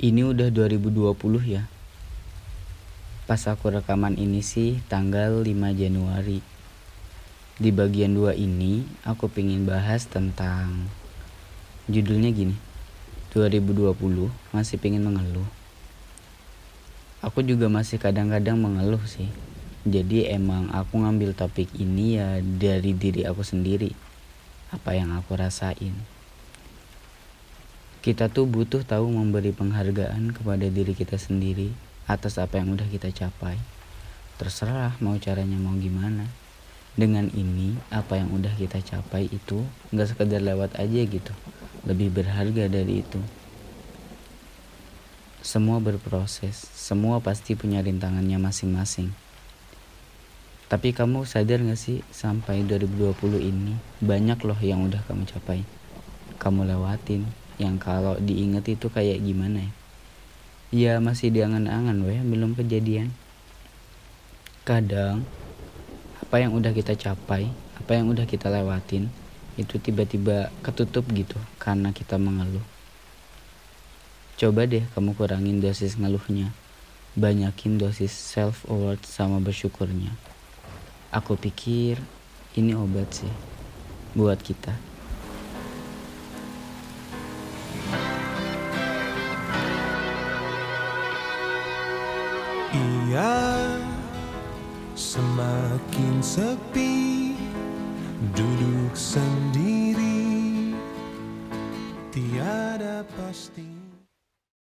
Ini udah 2020 ya. Pas aku rekaman ini sih tanggal 5 Januari. Di bagian 2 ini aku pengen bahas tentang judulnya gini. 2020 masih pengen mengeluh. Aku juga masih kadang-kadang mengeluh sih. Jadi emang aku ngambil topik ini ya dari diri aku sendiri. Apa yang aku rasain kita tuh butuh tahu memberi penghargaan kepada diri kita sendiri atas apa yang udah kita capai. Terserah mau caranya mau gimana. Dengan ini, apa yang udah kita capai itu nggak sekedar lewat aja gitu. Lebih berharga dari itu. Semua berproses, semua pasti punya rintangannya masing-masing. Tapi kamu sadar gak sih sampai 2020 ini banyak loh yang udah kamu capai. Kamu lewatin, yang kalau diinget itu kayak gimana ya? Ya masih diangan-angan weh belum kejadian. Kadang apa yang udah kita capai apa yang udah kita lewatin itu tiba-tiba ketutup gitu karena kita mengeluh. Coba deh kamu kurangin dosis ngeluhnya. Banyakin dosis self award sama bersyukurnya. Aku pikir ini obat sih buat kita Ia semakin sepi Duduk sendiri. Tiada pasti